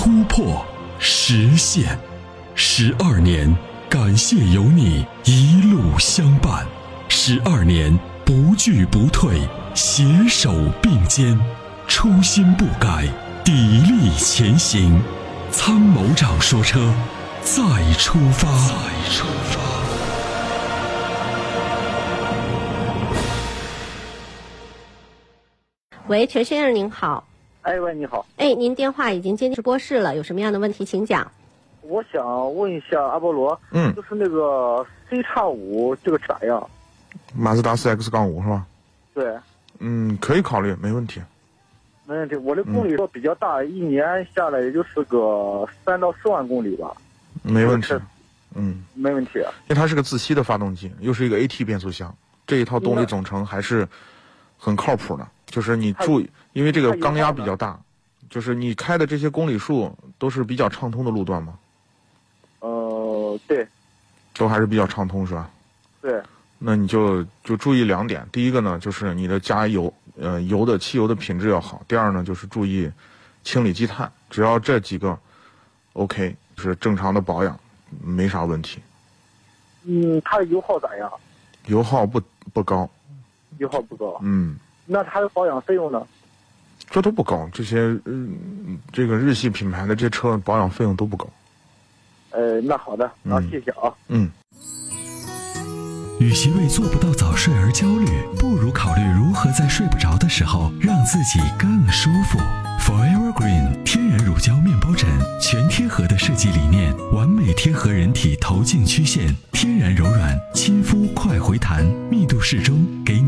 突破，实现，十二年，感谢有你一路相伴，十二年不惧不退，携手并肩，初心不改，砥砺前行。参谋长说：“车，再出发。”再出发。喂，陈先生您好。哎喂，你好。哎，您电话已经接进直播室了，有什么样的问题请讲。我想问一下阿波罗，嗯，就是那个 C 叉五这个咋样？马自达 CX 杠五是吧？对。嗯，可以考虑，没问题。没问题，我的公里数比较大，一年下来也就是个三到四万公里吧。没问题。嗯，没问题。因为它是个自吸的发动机，又是一个 AT 变速箱，这一套动力总成还是很靠谱的。就是你注意，因为这个缸压比较大，就是你开的这些公里数都是比较畅通的路段吗？呃，对，都还是比较畅通，是吧？对。那你就就注意两点，第一个呢，就是你的加油，呃，油的汽油的品质要好；第二呢，就是注意清理积碳。只要这几个 OK，是正常的保养，没啥问题。嗯，它的油耗咋样？油耗不不高。油耗不高。嗯。那它的保养费用呢？这都不高，这些嗯，这个日系品牌的这车保养费用都不高。呃，那好的，那谢谢啊。嗯。与其为做不到早睡而焦虑，不如考虑如何在睡不着的时候让自己更舒服。Forever Green 天然乳胶面包枕，全贴合的设计理念，完美贴合人体头颈曲线，天然柔软，亲肤快回弹，密度适中，给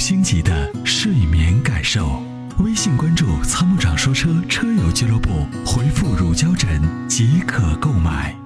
星级的睡眠感受。微信关注“参谋长说车”车友俱乐部，回复“乳胶枕”即可购买。